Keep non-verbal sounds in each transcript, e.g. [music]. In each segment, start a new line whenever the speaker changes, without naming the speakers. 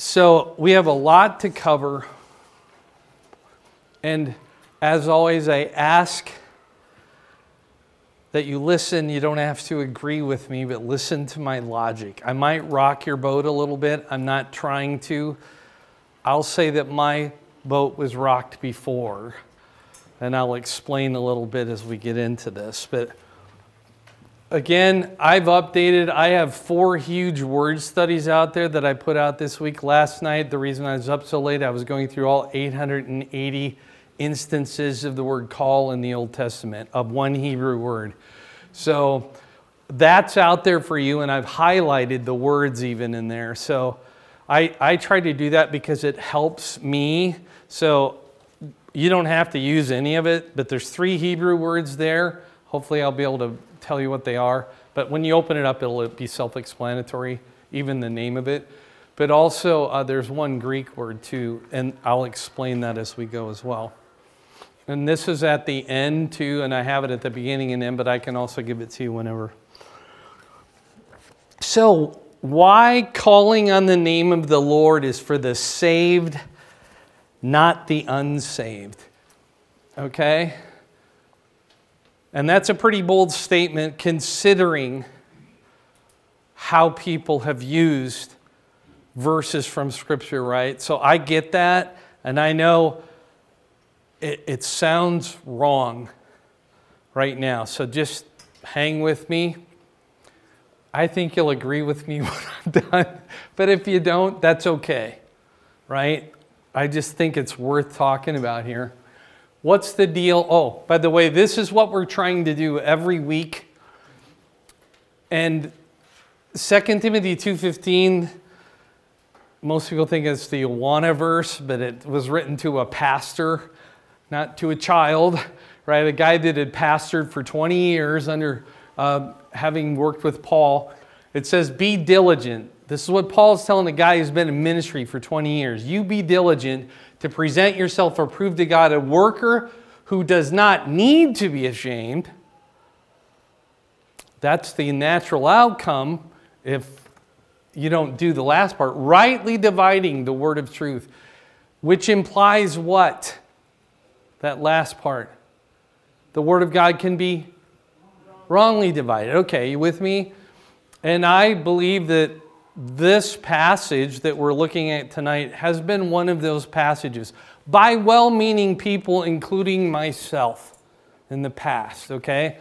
So we have a lot to cover. And as always, I ask that you listen. You don't have to agree with me, but listen to my logic. I might rock your boat a little bit. I'm not trying to. I'll say that my boat was rocked before, and I'll explain a little bit as we get into this. But again, I've updated. I have four huge word studies out there that I put out this week. Last night, the reason I was up so late, I was going through all 880 instances of the word call in the Old Testament, of one Hebrew word. So that's out there for you, and I've highlighted the words even in there. So I, I try to do that because it helps me. So you don't have to use any of it, but there's three Hebrew words there. Hopefully, I'll be able to tell you what they are. But when you open it up, it'll be self explanatory, even the name of it. But also, uh, there's one Greek word too, and I'll explain that as we go as well. And this is at the end too, and I have it at the beginning and end, but I can also give it to you whenever. So, why calling on the name of the Lord is for the saved, not the unsaved. Okay? And that's a pretty bold statement considering how people have used verses from Scripture, right? So I get that, and I know it, it sounds wrong right now, so just hang with me. I think you'll agree with me [laughs] when I'm done. But if you don't, that's okay, right? I just think it's worth talking about here. What's the deal? Oh, by the way, this is what we're trying to do every week. And 2 Timothy 2:15 most people think it's the Awana verse, but it was written to a pastor not to a child, right? A guy that had pastored for 20 years under uh, having worked with Paul. It says, Be diligent. This is what Paul's telling a guy who's been in ministry for 20 years. You be diligent to present yourself approved to God, a worker who does not need to be ashamed. That's the natural outcome if you don't do the last part. Rightly dividing the word of truth, which implies what? that last part. The Word of God can be wrongly divided. Okay, you with me? And I believe that this passage that we're looking at tonight has been one of those passages by well meaning people, including myself in the past, okay?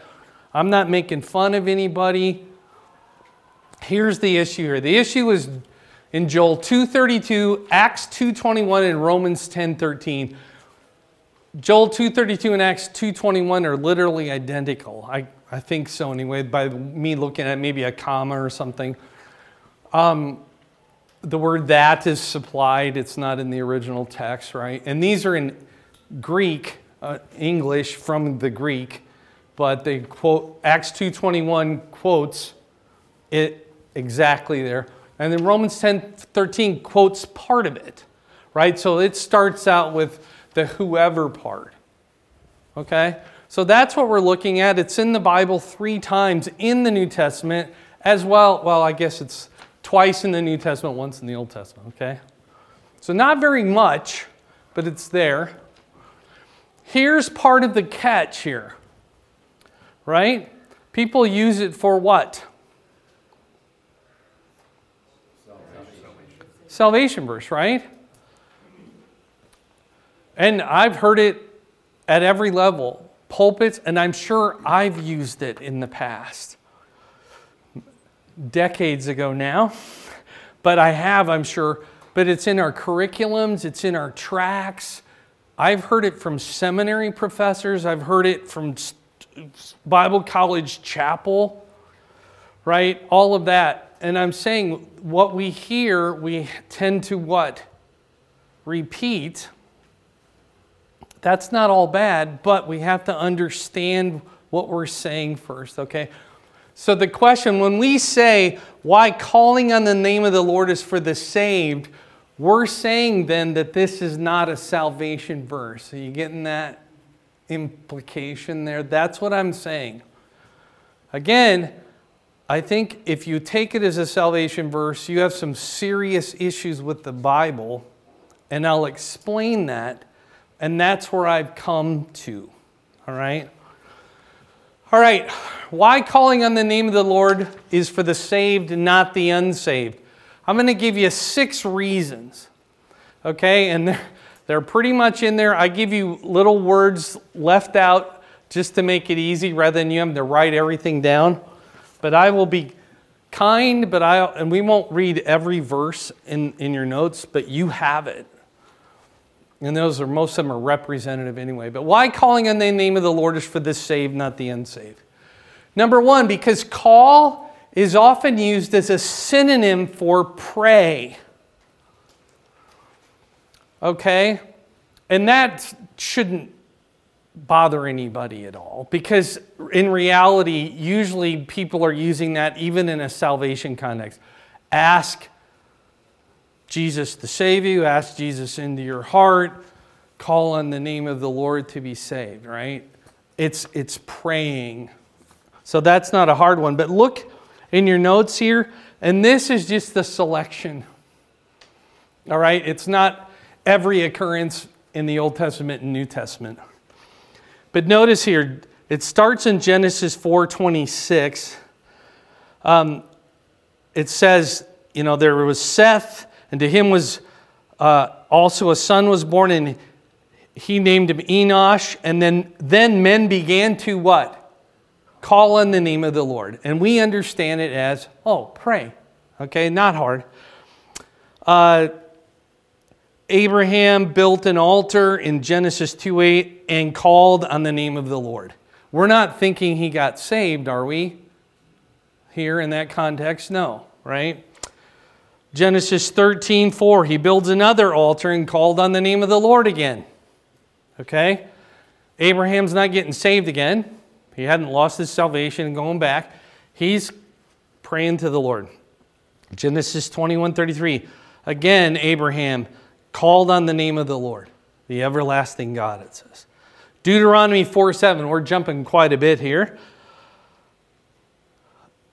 I'm not making fun of anybody. Here's the issue here. The issue is in Joel 2:32, Acts 2:21 and Romans 10:13. Joel 232 and Acts 221 are literally identical. I, I think so anyway, by me looking at maybe a comma or something. Um, the word that is supplied, it's not in the original text, right? And these are in Greek, uh, English from the Greek, but they quote, Acts 2.21 quotes it exactly there. And then Romans 10:13 quotes part of it, right? So it starts out with, the whoever part. Okay? So that's what we're looking at. It's in the Bible three times in the New Testament as well. Well, I guess it's twice in the New Testament, once in the Old Testament. Okay? So not very much, but it's there. Here's part of the catch here. Right? People use it for what? Salvation, Salvation verse, right? And I've heard it at every level, pulpits, and I'm sure I've used it in the past. Decades ago now, [laughs] but I have, I'm sure. But it's in our curriculums, it's in our tracks. I've heard it from seminary professors, I've heard it from Bible college chapel, right? All of that. And I'm saying what we hear, we tend to what? Repeat that's not all bad, but we have to understand what we're saying first, okay? So, the question when we say why calling on the name of the Lord is for the saved, we're saying then that this is not a salvation verse. Are you getting that implication there? That's what I'm saying. Again, I think if you take it as a salvation verse, you have some serious issues with the Bible, and I'll explain that. And that's where I've come to. All right? All right. Why calling on the name of the Lord is for the saved, not the unsaved. I'm going to give you six reasons. Okay? And they're, pretty much in there. I give you little words left out just to make it easy rather than you having to write everything down. But I will be kind, but I and we won't read every verse in, in your notes, but you have it. And those are most of them are representative anyway. But why calling on the name of the Lord is for the saved, not the unsaved? Number one, because call is often used as a synonym for pray. Okay? And that shouldn't bother anybody at all because in reality usually people are using that even in a salvation context ask jesus to save you ask jesus into your heart call on the name of the lord to be saved right? It's it's praying. So that's not a hard one but look in your notes here and this is just the selection all right? It's not every occurrence in the old testament and new testament. But notice here, it starts in Genesis 4:26. Um, it says, you know, there was Seth, and to him was uh, also a son was born, and he named him Enosh. And then, then men began to what? Call on the name of the Lord. And we understand it as, oh, pray. Okay, not hard. Uh, Abraham built an altar in Genesis 2 8 and called on the name of the Lord. We're not thinking he got saved, are we? Here in that context? No, right? Genesis 13 4, he builds another altar and called on the name of the Lord again. Okay? Abraham's not getting saved again. He hadn't lost his salvation and going back. He's praying to the Lord. Genesis 21 33, again, Abraham called on the name of the Lord, the everlasting God, it says. Deuteronomy 4 7, we're jumping quite a bit here.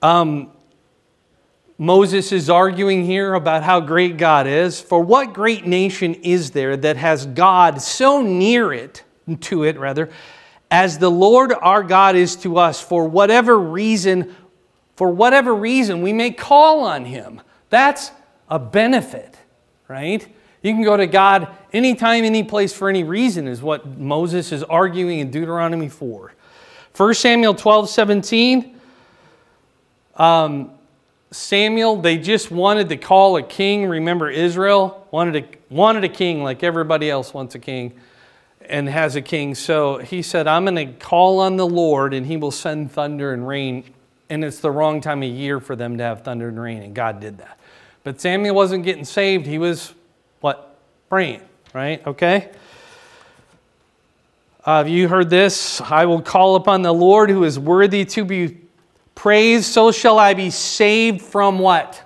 Um, Moses is arguing here about how great God is. For what great nation is there that has God so near it, to it rather, as the Lord our God is to us, for whatever reason, for whatever reason we may call on him. That's a benefit, right? You can go to God anytime, any place, for any reason, is what Moses is arguing in Deuteronomy 4. 1 Samuel 12, 17. Um, Samuel, they just wanted to call a king. Remember, Israel wanted a, wanted a king like everybody else wants a king and has a king. So he said, I'm going to call on the Lord and he will send thunder and rain. And it's the wrong time of year for them to have thunder and rain. And God did that. But Samuel wasn't getting saved. He was what? Praying, right? Okay? Uh, have you heard this? I will call upon the Lord who is worthy to be praised. So shall I be saved from what?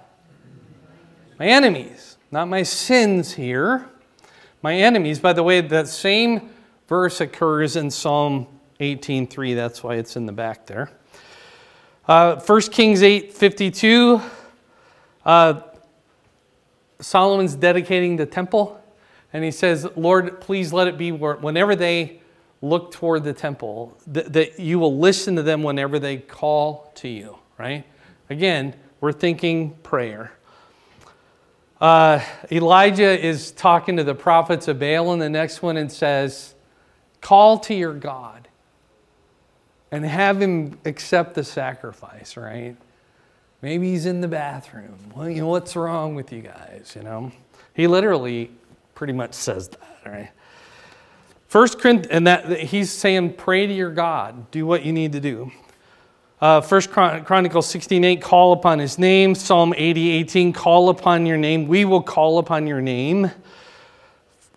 My enemies. Not my sins here. My enemies. By the way, that same verse occurs in Psalm 18.3. That's why it's in the back there. Uh, 1 Kings 8.52. Uh, Solomon's dedicating the temple, and he says, Lord, please let it be whenever they look toward the temple, that, that you will listen to them whenever they call to you, right? Again, we're thinking prayer. Uh, Elijah is talking to the prophets of Baal in the next one and says, Call to your God and have him accept the sacrifice, right? Maybe he's in the bathroom. Well, you know, what's wrong with you guys? You know, he literally pretty much says that, right? First Corinthians, and that he's saying, pray to your God, do what you need to do. Uh, First Chronicles 16, 8, call upon his name. Psalm 80, 18, call upon your name. We will call upon your name.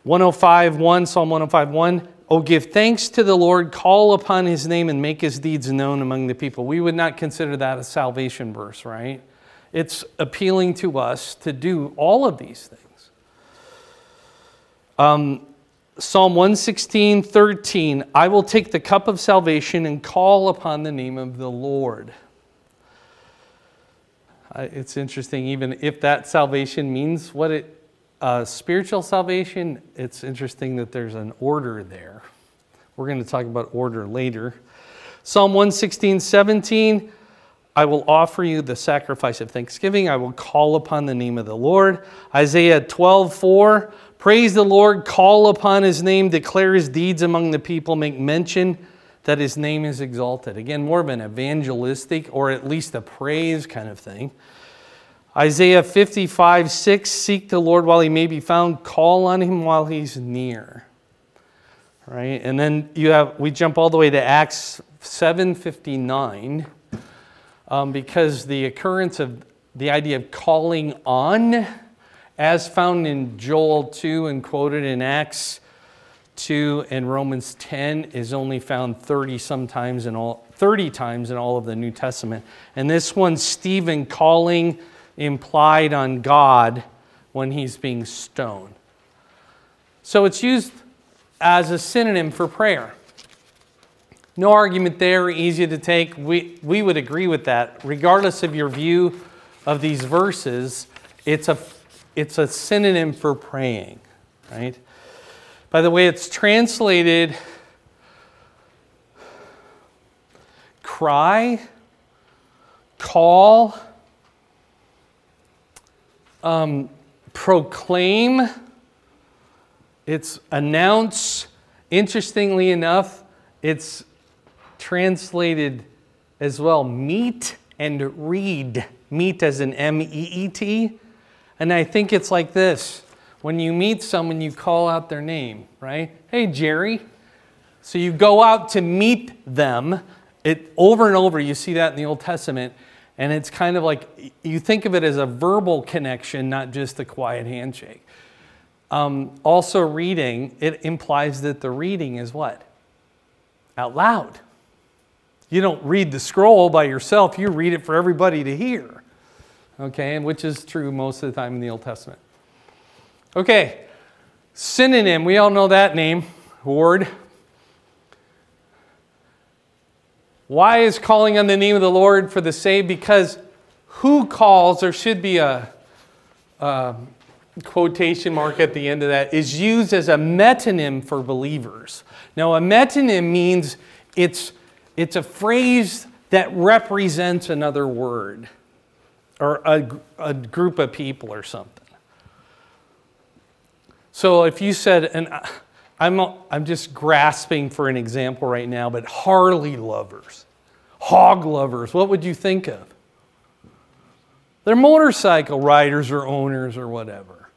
105, 1, Psalm 105, 1, Oh, give thanks to the Lord, call upon his name, and make his deeds known among the people. We would not consider that a salvation verse, right? It's appealing to us to do all of these things. Um, Psalm 116, 13 I will take the cup of salvation and call upon the name of the Lord. It's interesting, even if that salvation means what it uh, spiritual salvation, it's interesting that there's an order there. We're going to talk about order later. Psalm 116, 17. I will offer you the sacrifice of thanksgiving. I will call upon the name of the Lord. Isaiah 12, 4. Praise the Lord, call upon his name, declare his deeds among the people, make mention that his name is exalted. Again, more of an evangelistic or at least a praise kind of thing. Isaiah 55, 6 Seek the Lord while he may be found, call on him while he's near. Right? And then you have we jump all the way to Acts 7:59 um, because the occurrence of the idea of calling on, as found in Joel 2 and quoted in Acts 2 and Romans 10, is only found 30 sometimes in all 30 times in all of the New Testament. And this one, Stephen calling implied on God when he's being stoned. So it's used as a synonym for prayer. No argument there, easy to take. We, we would agree with that. Regardless of your view of these verses, it's a, it's a synonym for praying, right? By the way, it's translated cry, call, um, proclaim, it's announce. Interestingly enough, it's translated as well meet and read. Meet as an M E E T. And I think it's like this when you meet someone, you call out their name, right? Hey, Jerry. So you go out to meet them. It, over and over, you see that in the Old Testament. And it's kind of like you think of it as a verbal connection, not just a quiet handshake. Um, also, reading, it implies that the reading is what? Out loud. You don't read the scroll by yourself, you read it for everybody to hear. Okay, which is true most of the time in the Old Testament. Okay, synonym, we all know that name, word. Why is calling on the name of the Lord for the saved? Because who calls, there should be a, a, quotation mark at the end of that, is used as a metonym for believers. Now, a metonym means it's, it's a phrase that represents another word or a, a group of people or something. So if you said, and I'm, I'm just grasping for an example right now, but Harley lovers, hog lovers, what would you think of? They're motorcycle riders or owners or whatever.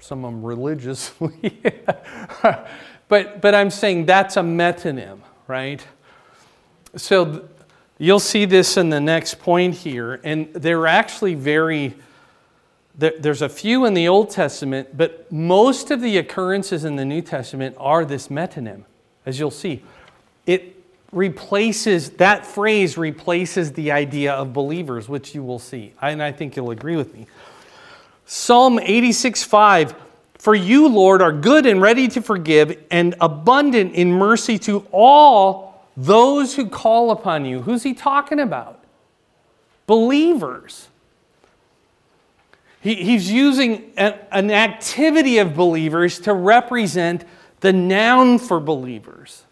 Some of them religiously. [laughs] but, but I'm saying that's a metonym, right? So you'll see this in the next point here, and they're actually very there's a few in the Old Testament, but most of the occurrences in the New Testament are this metonym, as you'll see. It replaces, that phrase replaces the idea of believers, which you will see. And I think you'll agree with me. Psalm 86 5 For you, Lord, are good and ready to forgive and abundant in mercy to all those who call upon you. Who's he talking about? Believers. He, he's using a, an activity of believers to represent the noun for believers.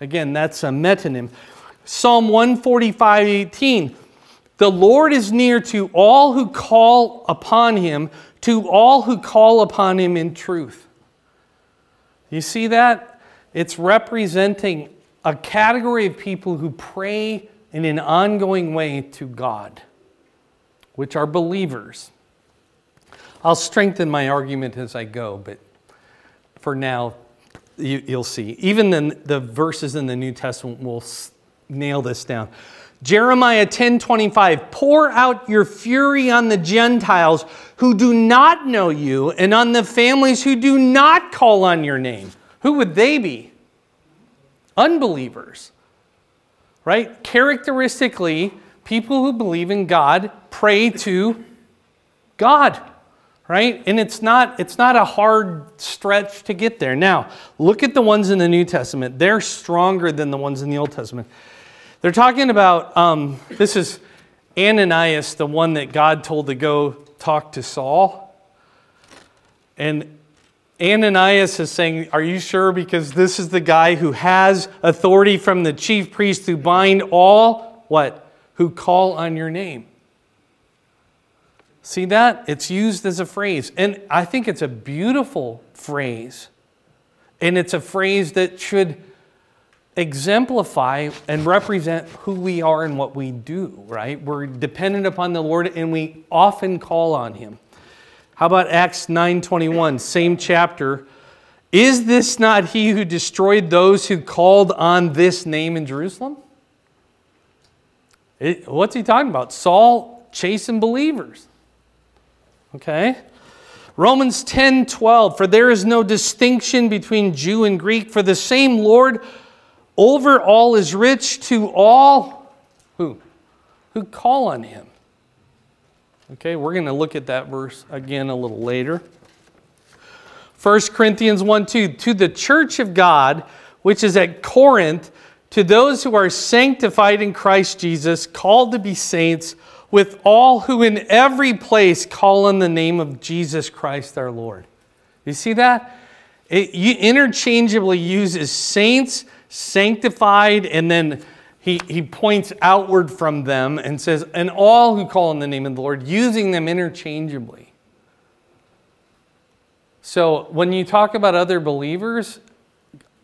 Again, that's a metonym. Psalm 145 18. The Lord is near to all who call upon him, to all who call upon him in truth. You see that? It's representing a category of people who pray in an ongoing way to God, which are believers. I'll strengthen my argument as I go, but for now, you, will see. Even the, the verses in the New Testament will nail this down. Jeremiah 10:25 Pour out your fury on the Gentiles who do not know you and on the families who do not call on your name. Who would they be? Unbelievers. Right? Characteristically, people who believe in God pray to God right? And it's not, it's not a hard stretch to get there. Now, look at the ones in the New Testament. They're stronger than the ones in the Old Testament. They're talking about, um, this is Ananias, the one that God told to go talk to Saul. And Ananias is saying, Are you sure? Because this is the guy who has authority from the chief priest to bind all what? Who call on your name. See that? It's used as a phrase. And I think it's a beautiful phrase. And it's a phrase that should exemplify and represent who we are and what we do, right? We're dependent upon the Lord and we often call on him. How about Acts 9:21, same chapter? Is this not he who destroyed those who called on this name in Jerusalem? It, what's he talking about? Saul chasing believers. Okay? Romans 10 12, for there is no distinction between Jew and Greek, for the same Lord over all is rich to all who? Who call on him. Okay, we're going to look at that verse again a little later. 1 Corinthians 1 2, to the church of God, which is at Corinth, to those who are sanctified in Christ Jesus, called to be saints, with all who in every place call on the name of Jesus Christ our Lord. You see that? It interchangeably uses saints, sanctified, and then he, he points outward from them and says, and all who call on the name of the Lord, using them interchangeably. So when you talk about other believers,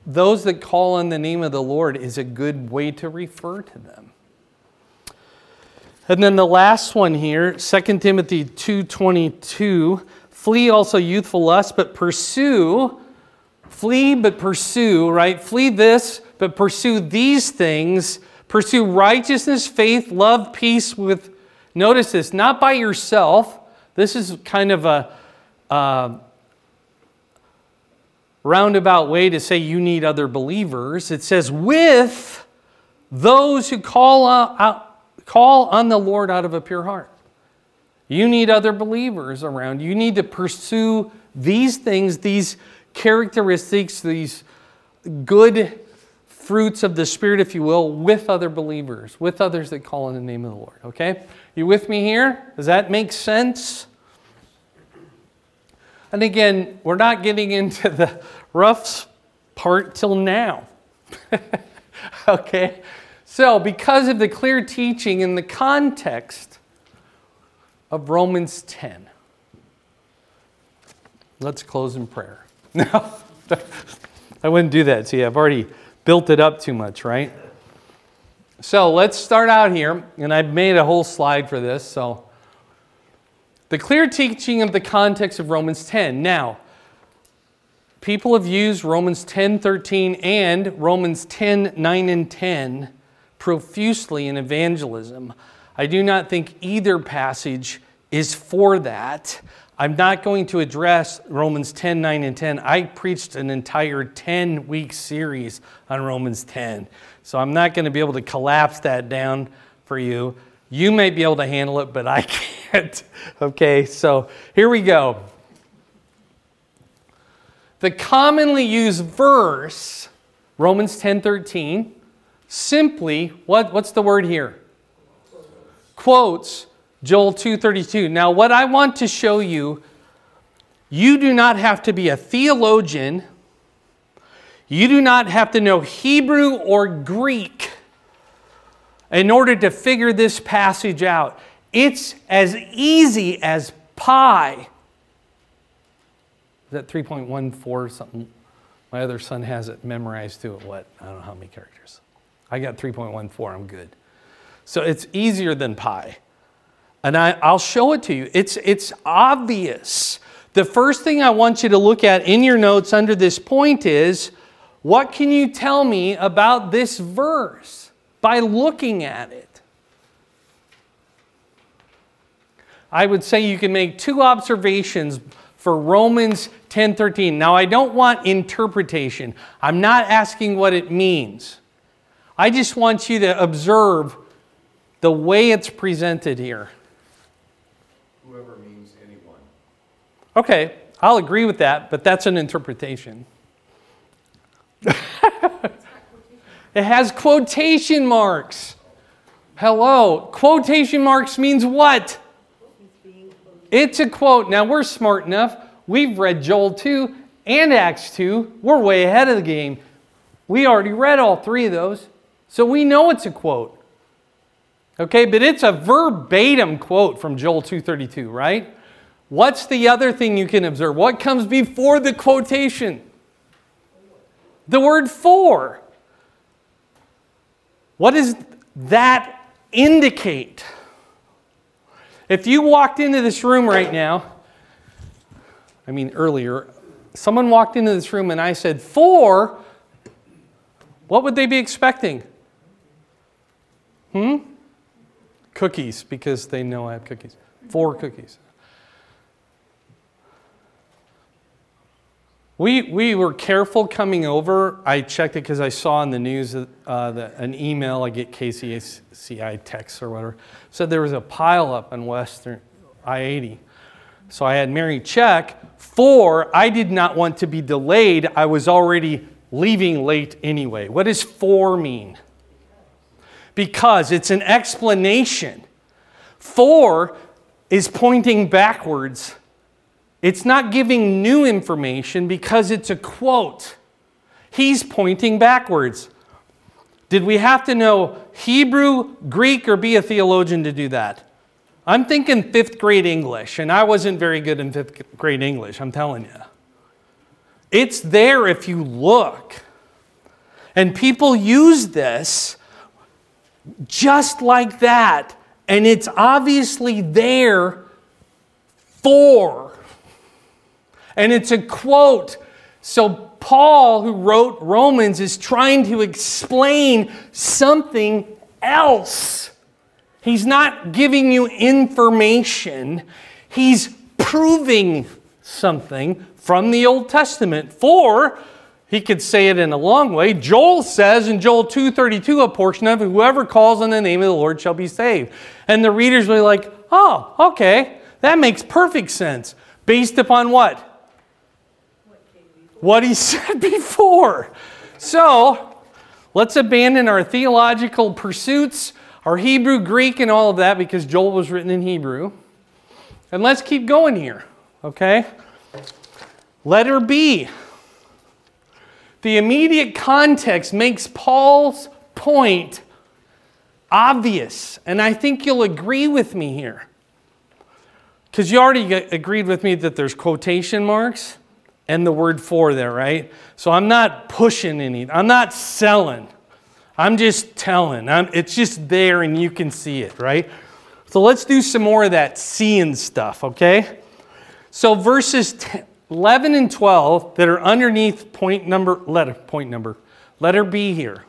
those that call on the name of the Lord is a good way to refer to them. And then the last one here, 2 Timothy 2:22, flee also youthful lust, but pursue flee but pursue, right? Flee this, but pursue these things. Pursue righteousness, faith, love, peace with notice this, not by yourself. This is kind of a uh, roundabout way to say you need other believers. It says, with those who call, out, call on the Lord out of a pure heart. You need other believers around. You need to pursue these things, these characteristics, these good fruits of the Spirit, if you will, with other believers, with others that call in the name of the Lord. Okay? You with me here? Does that make sense? And again, we're not getting into the rough part till now. [laughs] okay? So, because of the clear teaching in the context of Romans 10, let's close in prayer. [laughs] Now, I wouldn't do that. See, I've already built it up too much, right? So let's start out here, and I've made a whole slide for this. So, the clear teaching of the context of Romans 10. Now, people have used Romans 10 13 and Romans 10 9 and 10 profusely in evangelism. I do not think either passage is for that. I'm not going to address Romans 10, 9, and 10. I preached an entire 10 week series on Romans 10. So I'm not going to be able to collapse that down for you. You may be able to handle it, but I [laughs] can't. okay, so here we go. The commonly used verse, Romans 10 13, simply, what, what's the word here? Quotes Joel 2:32. Now what I want to show you you do not have to be a theologian. You do not have to know Hebrew or Greek in order to figure this passage out. It's as easy as pi. Is that 3.14 something? My other son has it memorized too. What? I don't know how many characters. I got 3.14. I'm good. So it's easier than pi. And I, I'll show it to you. It's, it's obvious. The first thing I want you to look at in your notes under this point is what can you tell me about this verse by looking at it? I would say you can make two observations for Romans 10:13. Now I don't want interpretation. I'm not asking what it means. I just want you to observe the way it's presented here. Okay, I'll agree with that, but that's an interpretation. [laughs] it has quotation marks. Hello. Quotation marks means what? It's a quote. Now we're smart enough. We've read Joel 2 and Acts 2. We're way ahead of the game. We already read all three of those. So we know it's a quote. Okay, but it's a verbatim quote from Joel 232, right? What's the other thing you can observe? What comes before the quotation? The word for. What does that indicate? If you walked into this room right now, I mean earlier, someone walked into this room and I said, for, what would they be expecting? Hmm? Cookies, because they know I have cookies. Four cookies. We, we were careful coming over. I checked it because I saw in the news uh, that an email, I get KCCI texts or whatever, said there was a pile up on Western I 80. So I had Mary check. For, I did not want to be delayed. I was already leaving late anyway. What does for mean? Because it's an explanation. For is pointing backwards it's not giving new information because it's a quote. He's pointing backwards. Did we have to know Hebrew, Greek, or be a theologian to do that? I'm thinking fifth grade English, and I wasn't very good in fifth grade English, I'm telling you. It's there if you look. And people use this just like that, and it's obviously there for and it's a quote. So, Paul, who wrote Romans, is trying to explain something else. He's not giving you information, he's proving something from the Old Testament. For, he could say it in a long way. Joel says in Joel 2:32, a portion of whoever calls on the name of the Lord shall be saved. And the readers were like, oh, okay, that makes perfect sense. Based upon what? what he said [laughs] before. So let's abandon our theological pursuits, our Hebrew, Greek, and all of that because Joel was written in Hebrew. And let's keep going here, okay? Letter B. The immediate context makes Paul's point obvious. And I think you'll agree with me here. Because you already agreed with me that there's quotation marks and the word for there, right? So I'm not pushing any, I'm not selling. I'm just telling. I'm, it's just there and you can see it, right? So let's do some more of that seeing stuff, okay? So verses 10, 11 and 12 that are underneath point number, letter, point number, letter B here.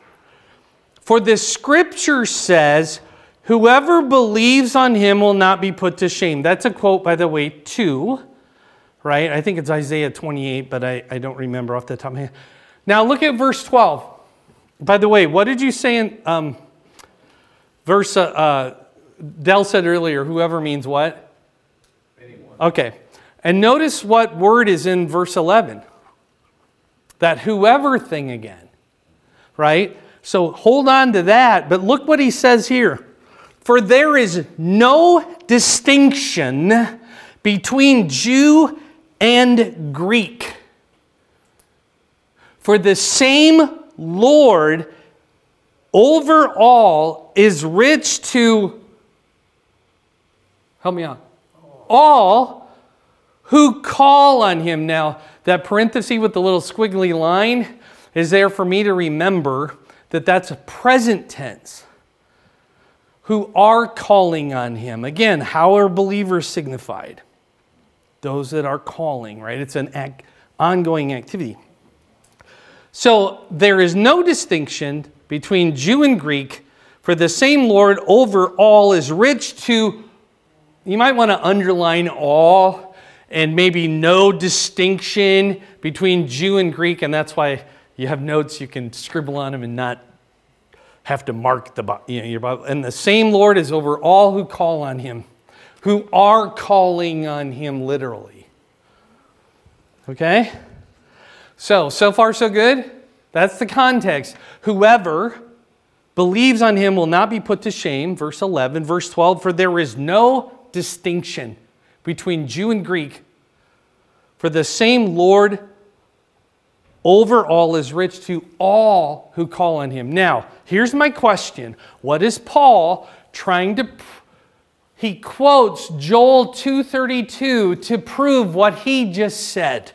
For the scripture says, Whoever believes on him will not be put to shame. That's a quote, by the way, too right? I think it's Isaiah 28, but I, I don't remember off the top of my head. Now look at verse 12. By the way, what did you say in um, verse, uh, uh, Dell said earlier, whoever means what? Anyone. Okay. And notice what word is in verse 11. That whoever thing again, right? So hold on to that, but look what he says here. For there is no distinction between Jew and Greek. For the same Lord over all is rich to, help me out, all who call on him. Now, that parenthesis with the little squiggly line is there for me to remember that that's a present tense. Who are calling on him. Again, how are believers signified? those that are calling, right? It's an ongoing activity. So there is no distinction between Jew and Greek, for the same Lord over all is rich to, you might want to underline all, and maybe no distinction between Jew and Greek, and that's why you have notes you can scribble on them and not have to mark the you know, your Bible. And the same Lord is over all who call on him who are calling on him literally. Okay? So, so far, so good? That's the context. Whoever believes on him will not be put to shame. Verse 11. Verse 12 For there is no distinction between Jew and Greek, for the same Lord over all is rich to all who call on him. Now, here's my question What is Paul trying to he quotes Joel 232 to prove what he just said.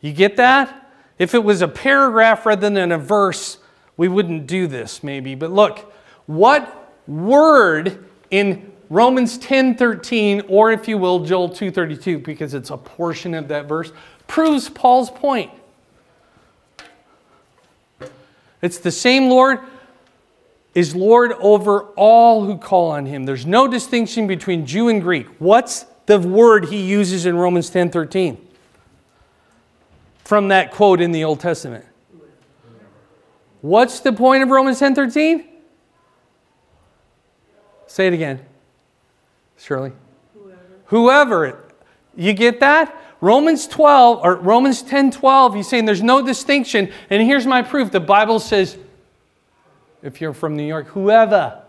You get that? If it was a paragraph rather than a verse, we wouldn't do this maybe. But look, what word in Romans 10:13 or if you will Joel 2:32 because it's a portion of that verse proves Paul's point. It's the same Lord is Lord over all who call on him. There's no distinction between Jew and Greek. What's the word he uses in Romans 10:13? From that quote in the Old Testament. What's the point of Romans 10:13? Say it again. Shirley. Whoever. Whoever. You get that? Romans 12 or Romans 10:12, he's saying there's no distinction. And here's my proof. The Bible says if you're from New York, whoever.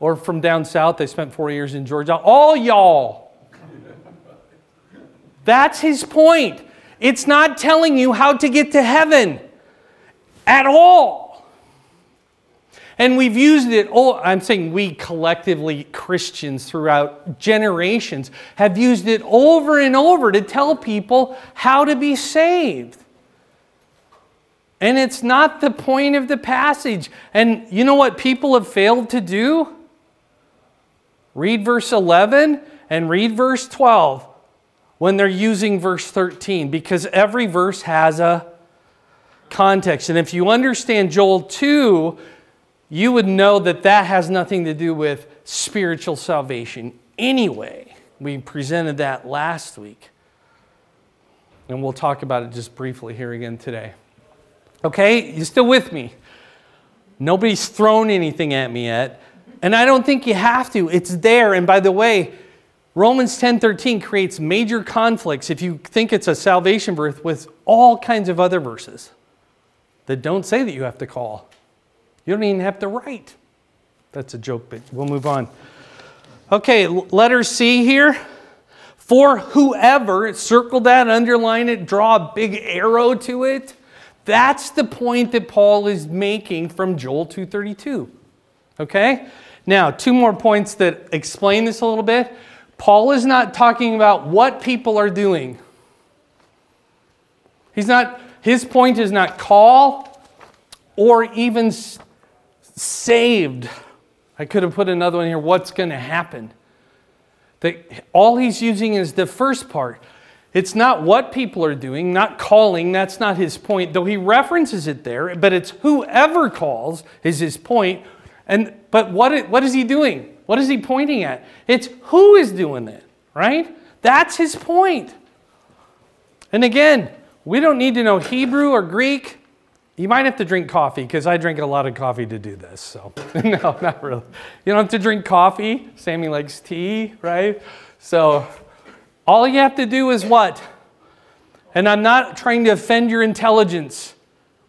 Or from down south, they spent four years in Georgia, all y'all. That's his point. It's not telling you how to get to heaven at all. And we've used it, oh, I'm saying we collectively, Christians throughout generations, have used it over and over to tell people how to be saved. And it's not the point of the passage. And you know what people have failed to do? Read verse 11 and read verse 12 when they're using verse 13 because every verse has a context. And if you understand Joel 2, you would know that that has nothing to do with spiritual salvation anyway. We presented that last week. And we'll talk about it just briefly here again today. Okay, you still with me? Nobody's thrown anything at me yet. And I don't think you have to. It's there. And by the way, Romans 10:13 creates major conflicts if you think it's a salvation verse with all kinds of other verses that don't say that you have to call. You don't even have to write. That's a joke, but we'll move on. Okay, letter C here. For whoever, circle that, underline it, draw a big arrow to it. That's the point that Paul is making from Joel 232. Okay? Now, two more points that explain this a little bit. Paul is not talking about what people are doing. He's not his point is not call or even saved. I could have put another one here what's going to happen. That all he's using is the first part. It's not what people are doing, not calling, that's not his point, though he references it there, but it's whoever calls is his point. And but what, what is he doing? What is he pointing at? It's who is doing it, right? That's his point. And again, we don't need to know Hebrew or Greek. You might have to drink coffee because I drink a lot of coffee to do this. So, [laughs] no, not really. You don't have to drink coffee. Sammy likes tea, right? So, all you have to do is what? And I'm not trying to offend your intelligence.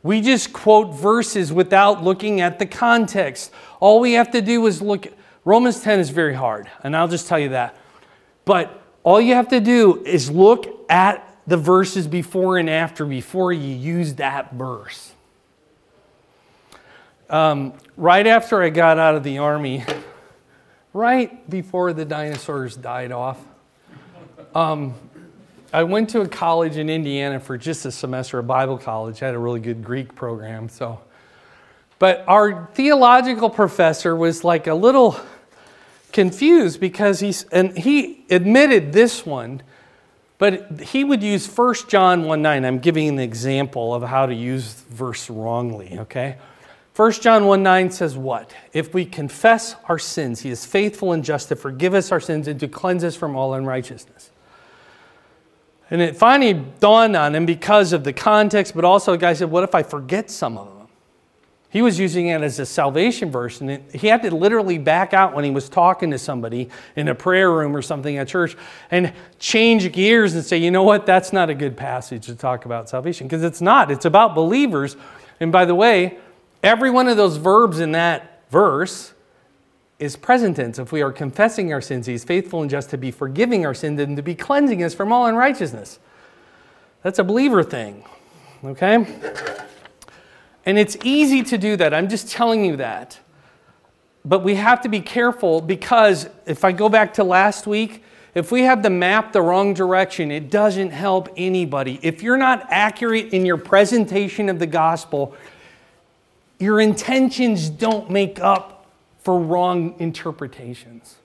We just quote verses without looking at the context. All we have to do is look. Romans 10 is very hard, and I'll just tell you that. But all you have to do is look at the verses before and after before you use that verse. Um, right after I got out of the army, [laughs] right before the dinosaurs died off, um, I went to a college in Indiana for just a semester, a Bible college. I had a really good Greek program. So, but our theological professor was like a little confused because he's and he admitted this one, but he would use 1 John 1 9. I'm giving an example of how to use verse wrongly, okay? 1 John 1 9 says what? If we confess our sins, he is faithful and just to forgive us our sins and to cleanse us from all unrighteousness. And it finally dawned on him because of the context, but also the guy said, What if I forget some of them? He was using it as a salvation verse, and it, he had to literally back out when he was talking to somebody in a prayer room or something at church and change gears and say, You know what? That's not a good passage to talk about salvation because it's not. It's about believers. And by the way, every one of those verbs in that verse is present tense. If we are confessing our sins, He's faithful and just to be forgiving our sins and to be cleansing us from all unrighteousness. That's a believer thing, okay? And it's easy to do that. I'm just telling you that. But we have to be careful because if I go back to last week, if we have the map the wrong direction, it doesn't help anybody. If you're not accurate in your presentation of the gospel, your intentions don't make up for wrong interpretations.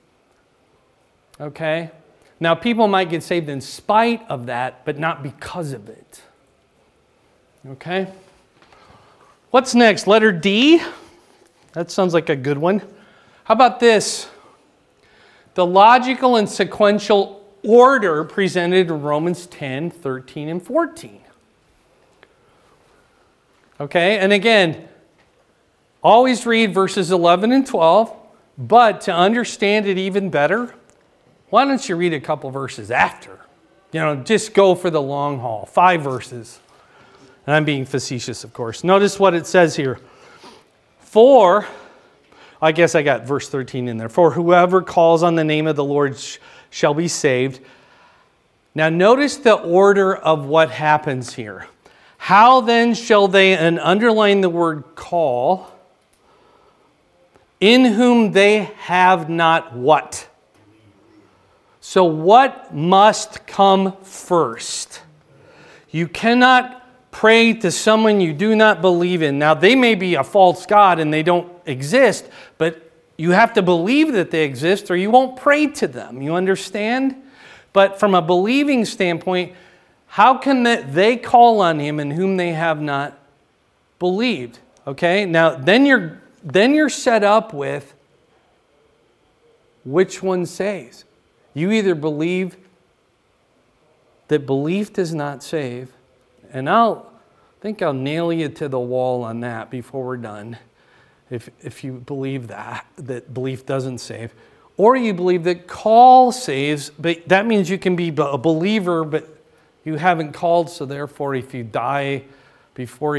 Okay? Now, people might get saved in spite of that, but not because of it. Okay? What's next? Letter D? That sounds like a good one. How about this? The logical and sequential order presented in Romans 10, 13, and 14. Okay, and again, always read verses 11 and 12, but to understand it even better, why don't you read a couple verses after? You know, just go for the long haul, five verses. And I'm being facetious, of course. Notice what it says here. For, I guess I got verse 13 in there. For whoever calls on the name of the Lord shall be saved. Now, notice the order of what happens here. How then shall they, and underline the word call, in whom they have not what? So, what must come first? You cannot pray to someone you do not believe in. Now, they may be a false God and they don't exist, but you have to believe that they exist or you won't pray to them. You understand? But from a believing standpoint, how can they call on him in whom they have not believed? Okay? Now, then you're then you're set up with which one saves. You either believe that belief does not save, and I'll think I'll nail you to the wall on that before we're done. If, if you believe that, that belief doesn't save. Or you believe that call saves, but that means you can be a believer, but you haven't called, so therefore, if you die before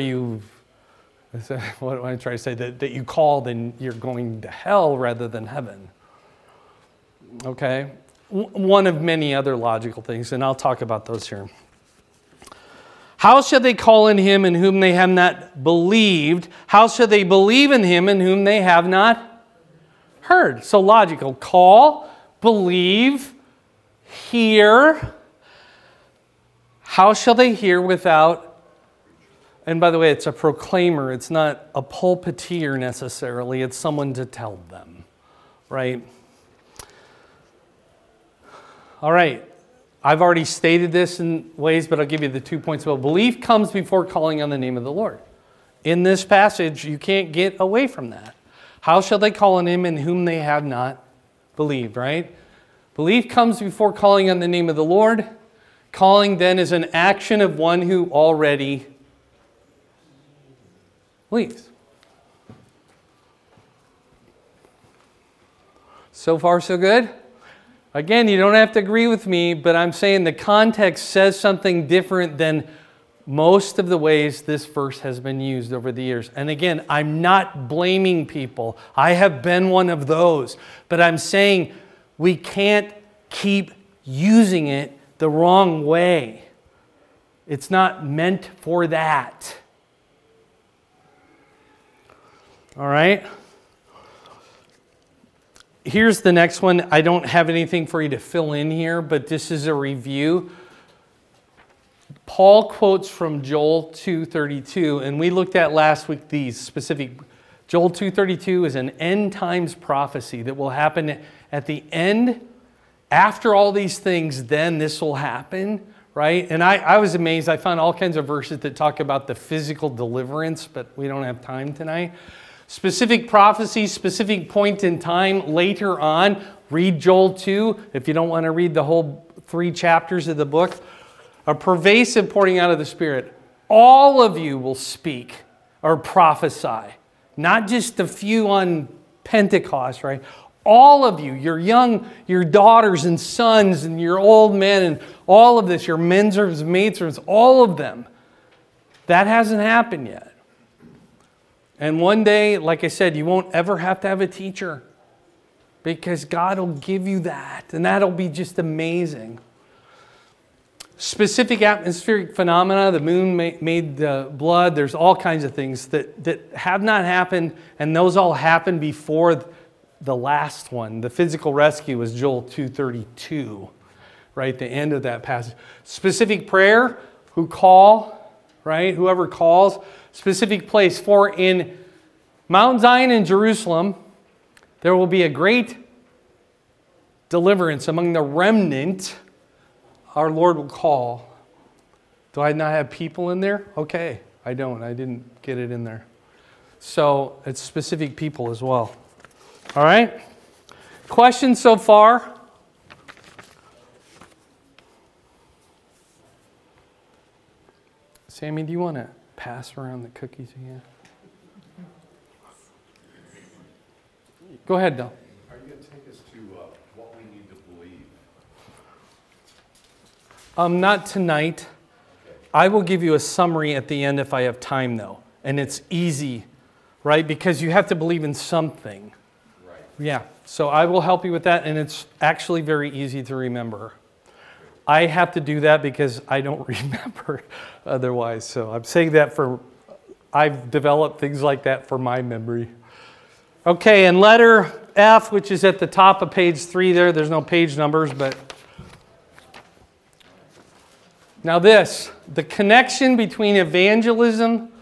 [laughs] what am I trying to say? That, that you call, then you're going to hell rather than heaven. Okay? one of many other logical things, and I'll talk about those here. How shall they call in him in whom they have not believed? How shall they believe in him in whom they have not heard? So logical. Call, believe, hear. How shall they hear without? And by the way, it's a proclaimer, it's not a pulpiteer necessarily, it's someone to tell them, right? All right. I've already stated this in ways, but I'll give you the two points. Well, belief comes before calling on the name of the Lord. In this passage, you can't get away from that. How shall they call on him in whom they have not believed, right? Belief comes before calling on the name of the Lord. Calling then is an action of one who already believes. So far, so good? Again, you don't have to agree with me, but I'm saying the context says something different than most of the ways this verse has been used over the years. And again, I'm not blaming people. I have been one of those. But I'm saying we can't keep using it the wrong way. It's not meant for that. All right? here's the next one. I don't have anything for you to fill in here, but this is a review. Paul quotes from Joel 2:32, and we looked at last week these specific. Joel 2:32 is an end times prophecy that will happen at the end. After all these things, then this will happen, right? And I, I was amazed. I found all kinds of verses that talk about the physical deliverance, but we don't have time tonight specific prophecy, specific point in time later on. Read Joel 2 if you don't want to read the whole three chapters of the book. A pervasive pouring out of the Spirit. All of you will speak or prophesy, not just a few on Pentecost, right? All of you, your young, your daughters and sons, and your old men, and all of this, your men's maidservants, all of them. That hasn't happened yet. And one day, like I said, you won't ever have to have a teacher because God will give you that, and that'll be just amazing. Specific atmospheric phenomena, the moon made the blood, there's all kinds of things that, that have not happened, and those all happened before the last one. The physical rescue was Joel 232, right? The end of that passage. Specific prayer, who call, right? Whoever calls, specific place. For in Mount Zion and Jerusalem, there will be a great deliverance among the remnant. Our Lord will call. Do I not have people in there? Okay, I don't. I didn't get it in there. So it's specific people as well. All right? Questions so far? Sammy, do you want to pass around the cookies again? Go ahead, Del.
Are you going to take us to uh, what we need to believe?
Um, not tonight. Okay. I will give you a summary at the end if I have time, though. And it's easy, right? Because you have to believe in something.
Right.
Yeah. So I will help you with that, and it's actually very easy to remember. I have to do that because I don't [laughs] remember otherwise. So I'm saying that for, I've developed things like that for my memory. Okay, and letter F, which is at the top of page three there, there's no page numbers, but. Now, this the connection between evangelism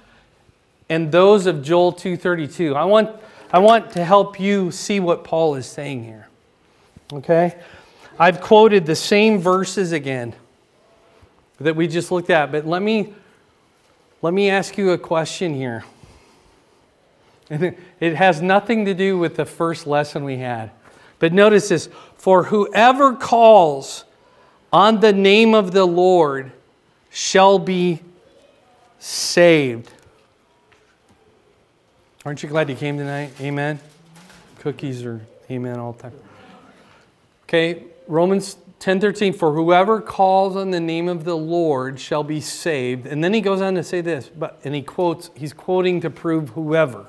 and those of Joel 232. I want, I want to help you see what Paul is saying here. Okay? I've quoted the same verses again that we just looked at, but let me, let me ask you a question here. It has nothing to do with the first lesson we had. But notice this For whoever calls on the name of the Lord shall be saved. Aren't you glad you came tonight? Amen. Cookies or amen all the time. Okay, Romans 10:13 for whoever calls on the name of the Lord shall be saved. And then he goes on to say this, but and he quotes he's quoting to prove whoever.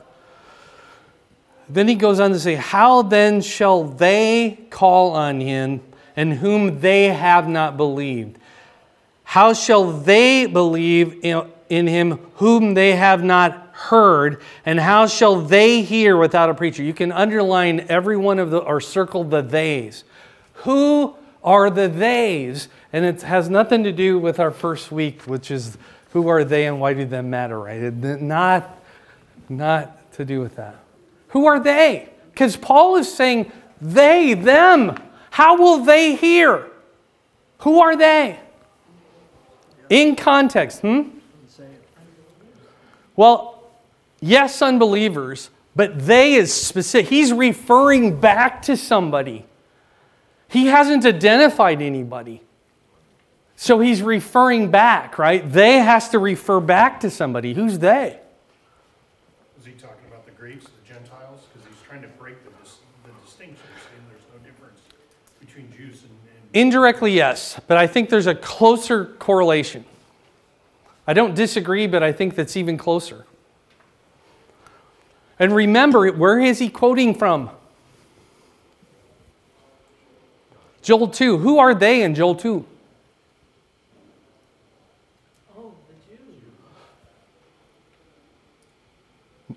Then he goes on to say, How then shall they call on him and whom they have not believed? How shall they believe in him whom they have not heard? And how shall they hear without a preacher? You can underline every one of the, or circle the theys. Who are the theys? And it has nothing to do with our first week, which is who are they and why do they matter, right? Not, not to do with that. Who are they? Because Paul is saying, they, them. How will they hear? Who are they? In context, hmm? Well, yes, unbelievers, but they is specific. He's referring back to somebody. He hasn't identified anybody. So he's referring back, right? They has to refer back to somebody. Who's they?
Is he talking about the Greeks, the Gentiles? Because he's trying to break the, the distinction, saying there's no difference between Jews and, and.
Indirectly, yes, but I think there's a closer correlation. I don't disagree, but I think that's even closer. And remember, where is he quoting from? Joel 2. Who are they in Joel 2? Oh, the Jews.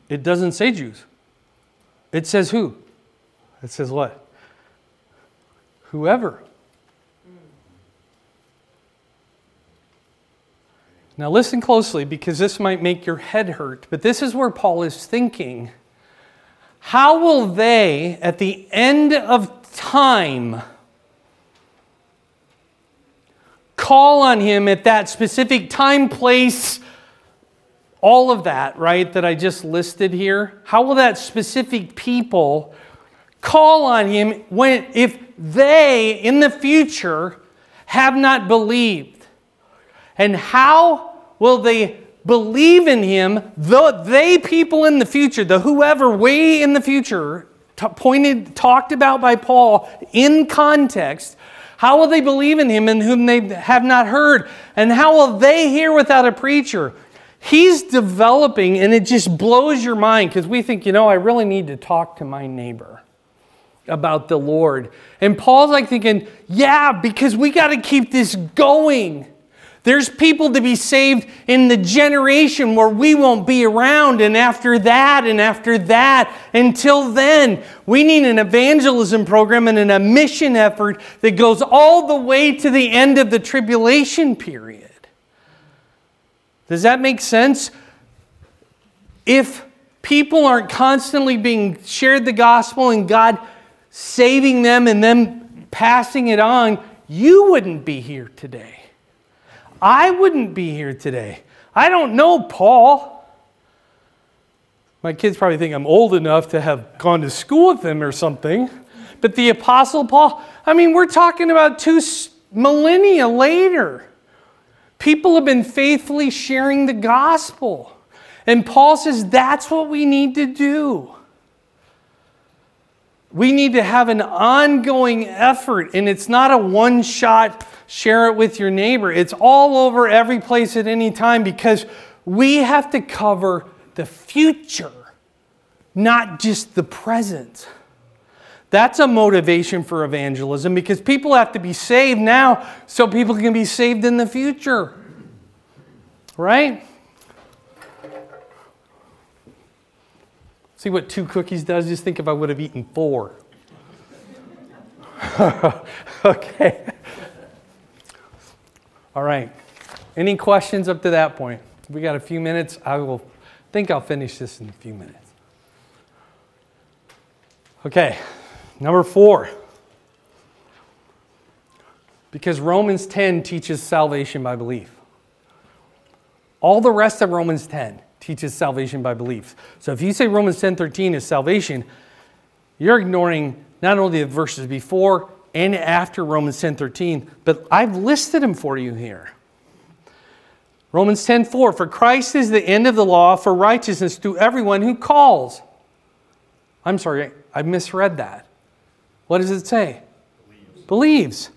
It doesn't say Jews. It says who? It says what? Whoever. Now, listen closely because this might make your head hurt, but this is where Paul is thinking. How will they, at the end of time, call on him at that specific time, place, all of that, right, that I just listed here? How will that specific people call on him when, if they, in the future, have not believed? And how will they believe in him, the they people in the future, the whoever way in the future, t- pointed, talked about by Paul in context, how will they believe in him in whom they have not heard? And how will they hear without a preacher? He's developing, and it just blows your mind because we think, you know, I really need to talk to my neighbor about the Lord. And Paul's like thinking, yeah, because we got to keep this going. There's people to be saved in the generation where we won't be around, and after that, and after that. Until then, we need an evangelism program and a mission effort that goes all the way to the end of the tribulation period. Does that make sense? If people aren't constantly being shared the gospel and God saving them and them passing it on, you wouldn't be here today. I wouldn't be here today. I don't know Paul. My kids probably think I'm old enough to have gone to school with them or something. But the Apostle Paul, I mean, we're talking about two millennia later. People have been faithfully sharing the gospel. And Paul says that's what we need to do. We need to have an ongoing effort, and it's not a one shot share it with your neighbor. It's all over every place at any time because we have to cover the future, not just the present. That's a motivation for evangelism because people have to be saved now so people can be saved in the future. Right? See what two cookies does? Just think if I would have eaten four. [laughs] okay. All right. Any questions up to that point? We got a few minutes. I will think I'll finish this in a few minutes. Okay. Number 4. Because Romans 10 teaches salvation by belief. All the rest of Romans 10 teaches salvation by belief. So if you say Romans 10:13 is salvation, you're ignoring not only the verses before and after Romans 10:13, but I've listed them for you here. Romans 10:4 For Christ is the end of the law for righteousness to everyone who calls. I'm sorry, I misread that. What does it say? Believes. Believes.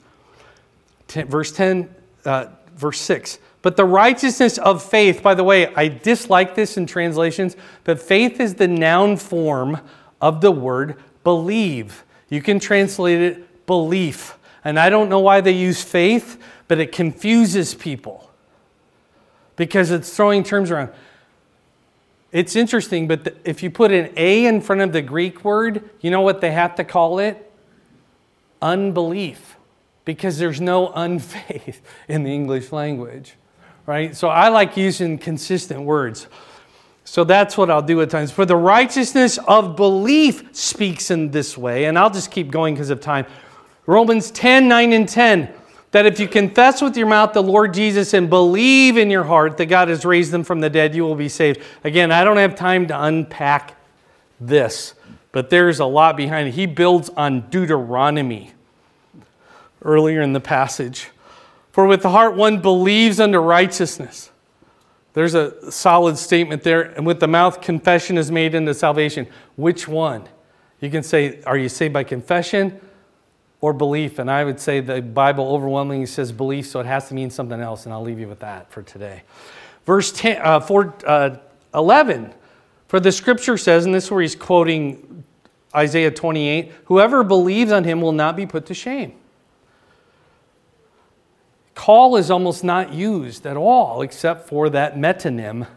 Ten, verse 10 uh, verse 6. But the righteousness of faith, by the way, I dislike this in translations, but faith is the noun form of the word believe. You can translate it belief. And I don't know why they use faith, but it confuses people because it's throwing terms around. It's interesting, but the, if you put an A in front of the Greek word, you know what they have to call it? Unbelief, because there's no unfaith [laughs] in the English language, right? So I like using consistent words. So that's what I'll do at times. For the righteousness of belief speaks in this way, and I'll just keep going because of time. Romans 10 9 and 10 that if you confess with your mouth the Lord Jesus and believe in your heart that God has raised them from the dead, you will be saved. Again, I don't have time to unpack this, but there's a lot behind it. He builds on Deuteronomy earlier in the passage. For with the heart one believes unto righteousness. There's a solid statement there. And with the mouth, confession is made into salvation. Which one? You can say, Are you saved by confession or belief. And I would say the Bible overwhelmingly says belief, so it has to mean something else. And I'll leave you with that for today. Verse 10, uh, four, uh, 11. For the scripture says, and this is where he's quoting Isaiah 28 whoever believes on him will not be put to shame. Call is almost not used at all except for that metonym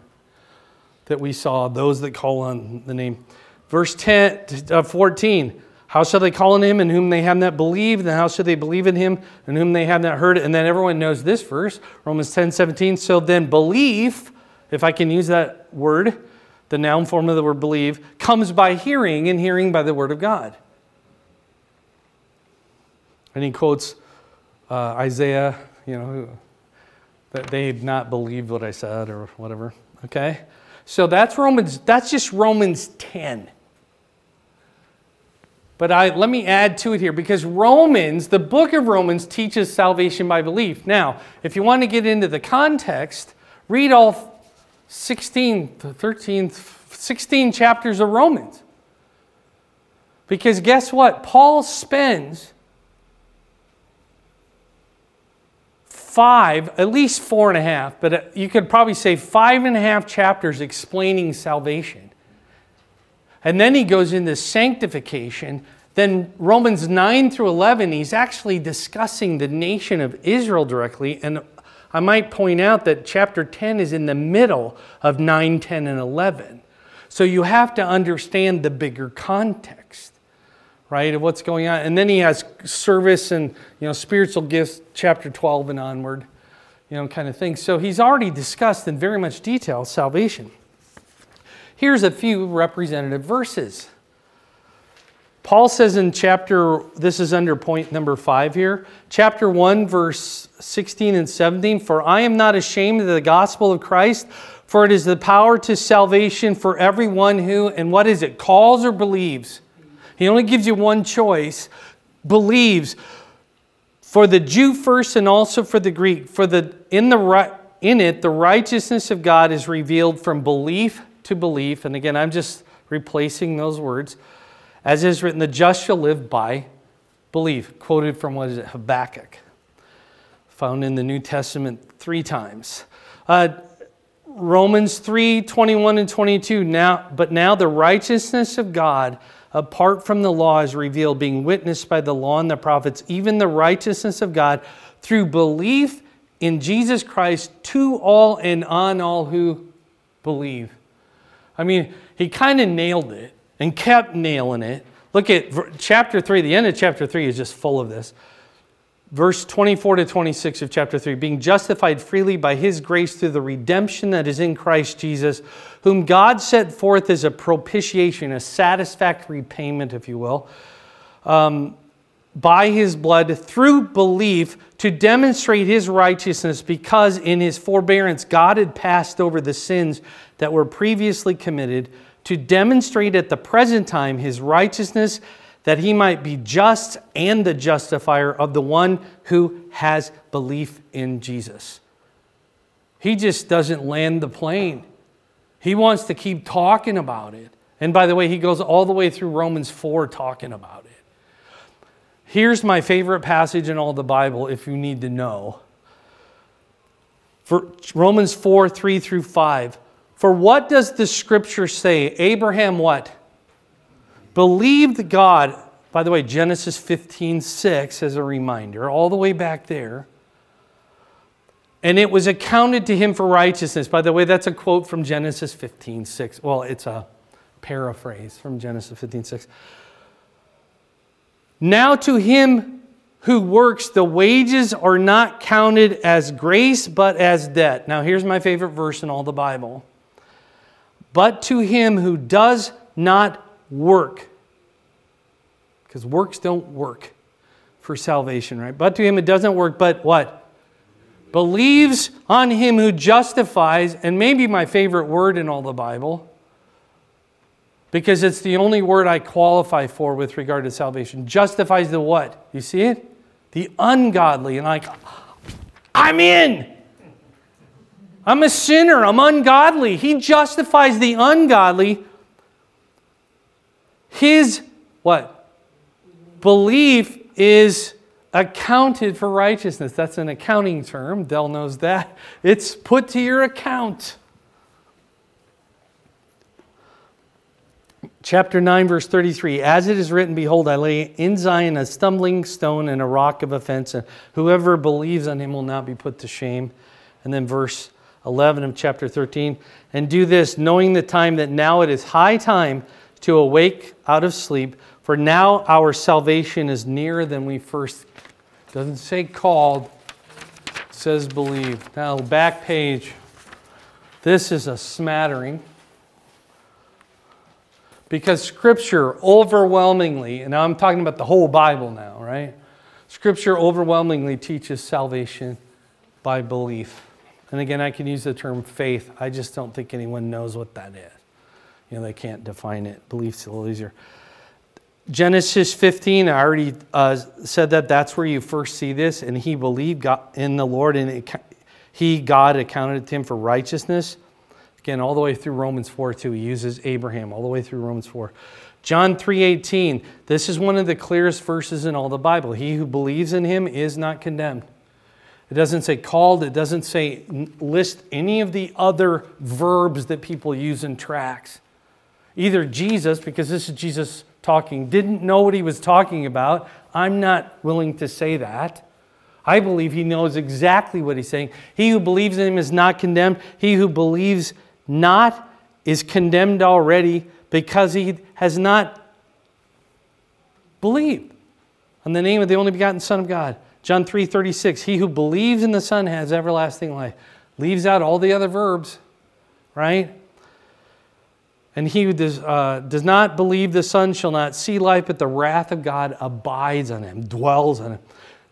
that we saw, those that call on the name. Verse 10, uh, 14. How shall they call on him in whom they have not believed? And how shall they believe in him in whom they have not heard? And then everyone knows this verse, Romans 10 17. So then belief, if I can use that word, the noun form of the word believe, comes by hearing, and hearing by the word of God. And he quotes uh, Isaiah, you know, that they'd not believed what I said or whatever. Okay? So that's Romans, that's just Romans 10. But I, let me add to it here because Romans, the book of Romans, teaches salvation by belief. Now, if you want to get into the context, read all 16, 13, 16 chapters of Romans. Because guess what? Paul spends five, at least four and a half, but uh, you could probably say five and a half chapters explaining salvation. And then he goes into sanctification. Then Romans 9 through 11, he's actually discussing the nation of Israel directly. And I might point out that chapter 10 is in the middle of 9, 10, and 11. So you have to understand the bigger context, right, of what's going on. And then he has service and you know spiritual gifts, chapter 12 and onward, you know, kind of thing. So he's already discussed in very much detail salvation. Here's a few representative verses. Paul says in chapter, this is under point number five here, chapter 1, verse 16 and 17 For I am not ashamed of the gospel of Christ, for it is the power to salvation for everyone who, and what is it, calls or believes. He only gives you one choice believes. For the Jew first and also for the Greek, for the in the in it the righteousness of God is revealed from belief to belief. And again, I'm just replacing those words. As is written, the just shall live by belief. Quoted from what is it? Habakkuk. Found in the New Testament three times. Uh, Romans 3 21 and 22. Now, but now the righteousness of God apart from the law is revealed, being witnessed by the law and the prophets, even the righteousness of God through belief in Jesus Christ to all and on all who believe. I mean, he kind of nailed it and kept nailing it. Look at chapter 3. The end of chapter 3 is just full of this. Verse 24 to 26 of chapter 3 being justified freely by his grace through the redemption that is in Christ Jesus, whom God set forth as a propitiation, a satisfactory payment, if you will, um, by his blood through belief to demonstrate his righteousness, because in his forbearance God had passed over the sins that were previously committed, to demonstrate at the present time his righteousness that he might be just and the justifier of the one who has belief in Jesus. He just doesn't land the plane. He wants to keep talking about it. And by the way, he goes all the way through Romans 4 talking about it. Here's my favorite passage in all the Bible if you need to know. For Romans 4 3 through 5. For what does the scripture say? Abraham what? Believed God. By the way, Genesis 15 6 as a reminder, all the way back there. And it was accounted to him for righteousness. By the way, that's a quote from Genesis 15 6. Well, it's a paraphrase from Genesis 15 6. Now to him who works, the wages are not counted as grace, but as debt. Now, here's my favorite verse in all the Bible. But to him who does not work. Because works don't work for salvation, right? But to him it doesn't work, but what? Believes on him who justifies, and maybe my favorite word in all the Bible, because it's the only word I qualify for with regard to salvation. Justifies the what? You see it? The ungodly. And like, I'm in. I'm a sinner. I'm ungodly. He justifies the ungodly his what? Belief is accounted for righteousness. That's an accounting term. Dell knows that. It's put to your account. Chapter 9, verse 33 As it is written, Behold, I lay in Zion a stumbling stone and a rock of offense, and whoever believes on him will not be put to shame. And then verse 11 of chapter 13 And do this, knowing the time that now it is high time to awake out of sleep, for now our salvation is nearer than we first. Doesn't say called, says believe. Now, back page. This is a smattering. Because Scripture overwhelmingly, and I'm talking about the whole Bible now, right? Scripture overwhelmingly teaches salvation by belief. And again, I can use the term faith. I just don't think anyone knows what that is. You know, they can't define it. Belief's a little easier. Genesis 15, I already uh, said that that's where you first see this. And he believed God, in the Lord, and it, he, God, accounted to him for righteousness. Again, all the way through Romans 4, too. He uses Abraham all the way through Romans 4. John 3:18. This is one of the clearest verses in all the Bible. He who believes in him is not condemned. It doesn't say called. It doesn't say list any of the other verbs that people use in tracts. Either Jesus, because this is Jesus talking, didn't know what he was talking about. I'm not willing to say that. I believe he knows exactly what he's saying. He who believes in him is not condemned. He who believes not is condemned already because he has not believed on the name of the only begotten Son of God. John 3 36, he who believes in the Son has everlasting life. Leaves out all the other verbs, right? And he who does, uh, does not believe the Son shall not see life, but the wrath of God abides on him, dwells on him.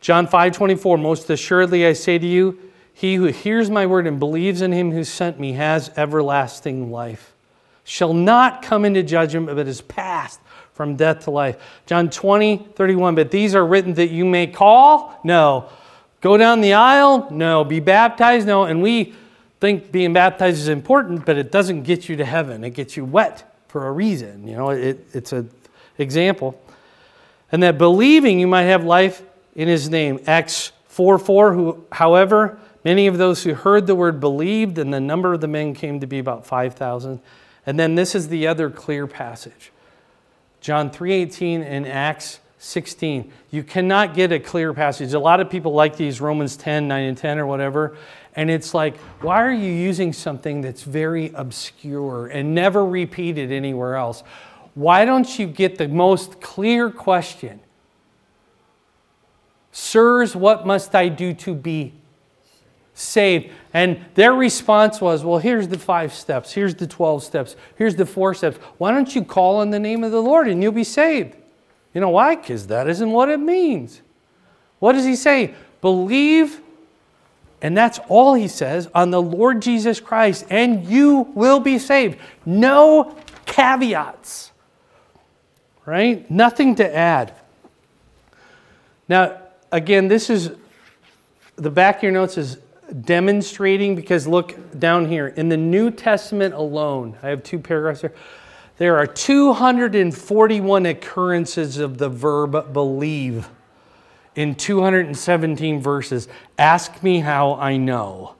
John 5 24, most assuredly I say to you, he who hears my word and believes in him who sent me has everlasting life, shall not come into judgment, but is passed from death to life. John 20, 31. But these are written that you may call? No. Go down the aisle? No. Be baptized? No. And we think being baptized is important, but it doesn't get you to heaven. It gets you wet for a reason. You know, it, it's an example. And that believing you might have life in his name. Acts 4 4, who, however, many of those who heard the word believed, and the number of the men came to be about 5,000. And then this is the other clear passage. John 3:18 and Acts 16. You cannot get a clear passage. A lot of people like these Romans 10, 9 and 10 or whatever, and it's like, why are you using something that's very obscure and never repeated anywhere else? Why don't you get the most clear question? Sirs, what must I do to be saved. And their response was, Well, here's the five steps, here's the 12 steps, here's the four steps. Why don't you call on the name of the Lord and you'll be saved? You know why? Because that isn't what it means. What does he say? Believe, and that's all he says, on the Lord Jesus Christ, and you will be saved. No caveats, right? Nothing to add. Now, again, this is the back of your notes is demonstrating because look down here in the New Testament alone, I have two paragraphs here. There are 241 occurrences of the verb believe in 217 verses. Ask me how I know.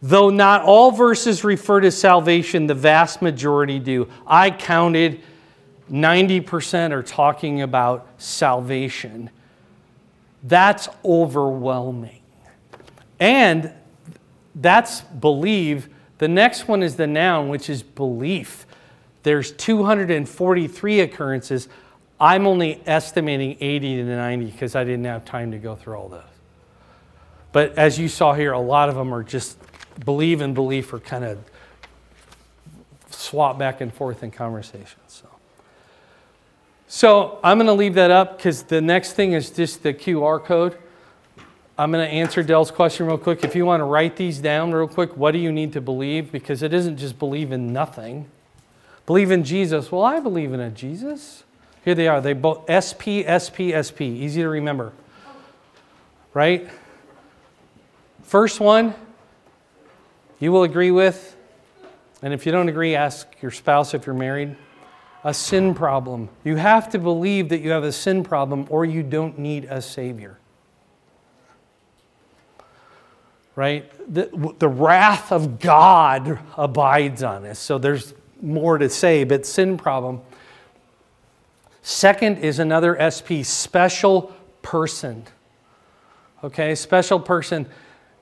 Though not all verses refer to salvation, the vast majority do. I counted 90% are talking about salvation. That's overwhelming. And that's believe. The next one is the noun, which is belief. There's 243 occurrences. I'm only estimating 80 to 90 because I didn't have time to go through all those. But as you saw here, a lot of them are just believe and belief are kind of swap back and forth in conversations. So, so I'm going to leave that up because the next thing is just the QR code. I'm going to answer Dell's question real quick. If you want to write these down real quick, what do you need to believe? Because it isn't just believe in nothing. Believe in Jesus. Well, I believe in a Jesus. Here they are. They both SP, SP, SP. Easy to remember. Right? First one, you will agree with, and if you don't agree, ask your spouse if you're married. A sin problem. You have to believe that you have a sin problem or you don't need a Savior right? The, the wrath of God abides on us. So there's more to say, but sin problem. Second is another SP, special person. Okay, special person.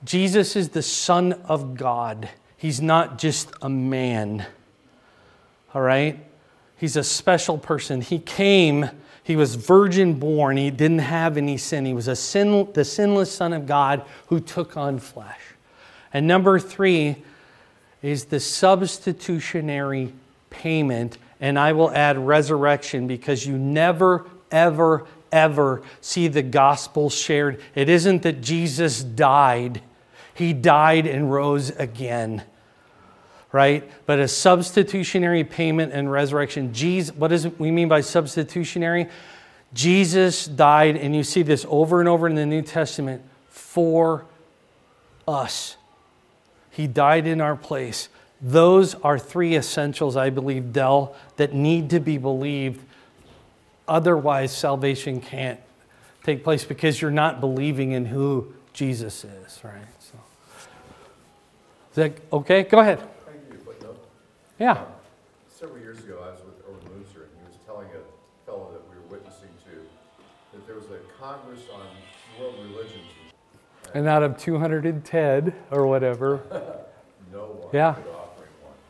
Jesus is the Son of God. He's not just a man. All right? He's a special person. He came he was virgin born. He didn't have any sin. He was a sin, the sinless Son of God who took on flesh. And number three is the substitutionary payment. And I will add resurrection because you never, ever, ever see the gospel shared. It isn't that Jesus died, he died and rose again right? But a substitutionary payment and resurrection. Jesus, what does we mean by substitutionary? Jesus died, and you see this over and over in the New Testament, for us. He died in our place. Those are three essentials, I believe, Dell, that need to be believed. Otherwise, salvation can't take place because you're not believing in who Jesus is, right? So, is that okay? Go ahead.
Can you a footnote?
Yeah.
Um, several years ago, I was with Erwin Lutzer, and he was telling a fellow that we were witnessing to that there was a Congress on world religions.
And out of 210 or whatever, [laughs]
No one
Yeah.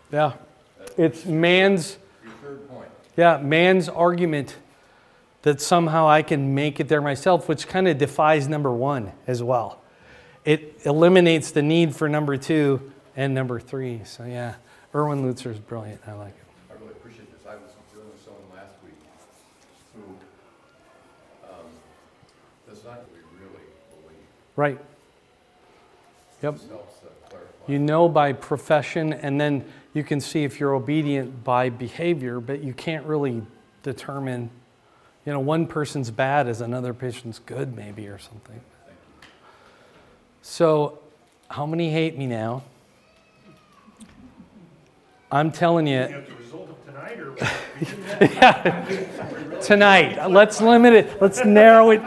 Could offering one.
yeah, it's man's
Your third point.
Yeah, man's argument that somehow I can make it there myself, which kind of defies number one as well. It eliminates the need for number two and number three. So, yeah, Erwin Lutzer is brilliant. I like it.
I really appreciate this. I was dealing with someone last week who um, does not really believe.
Right. Yep.
This helps clarify.
You know by profession, and then you can see if you're obedient by behavior, but you can't really determine, you know, one person's bad as another person's good, maybe, or something. So, how many hate me now? I'm telling you,
As a result of tonight, [laughs] [laughs]
tonight, let's limit it, let's narrow it,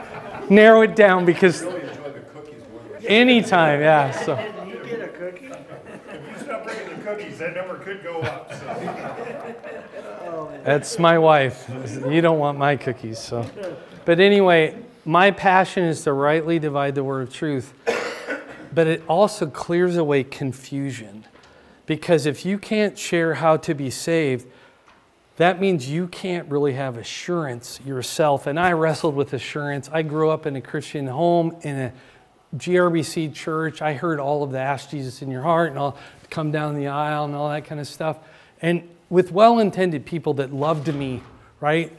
narrow it down because
Really enjoy the cookies more than
anytime, yeah, so.
Did you get a cookie? If you stop bringing the cookies, that number could go up, so.
That's my wife. You don't want my cookies, so. But anyway, my passion is to rightly divide the word of truth, but it also clears away confusion. Because if you can't share how to be saved, that means you can't really have assurance yourself. And I wrestled with assurance. I grew up in a Christian home, in a GRBC church. I heard all of the ask Jesus in your heart and all come down the aisle and all that kind of stuff. And with well intended people that loved me, right?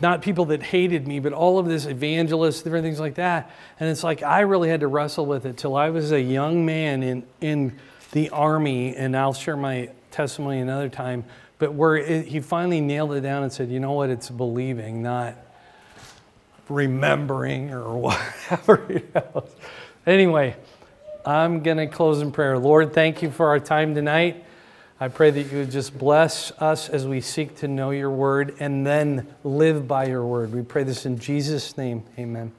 Not people that hated me, but all of this evangelists, different things like that. And it's like I really had to wrestle with it till I was a young man in, in the army, and I'll share my testimony another time, but where it, he finally nailed it down and said, you know what, it's believing, not remembering or [laughs] whatever. Know? Anyway, I'm going to close in prayer. Lord, thank you for our time tonight. I pray that you would just bless us as we seek to know your word and then live by your word. We pray this in Jesus' name. Amen.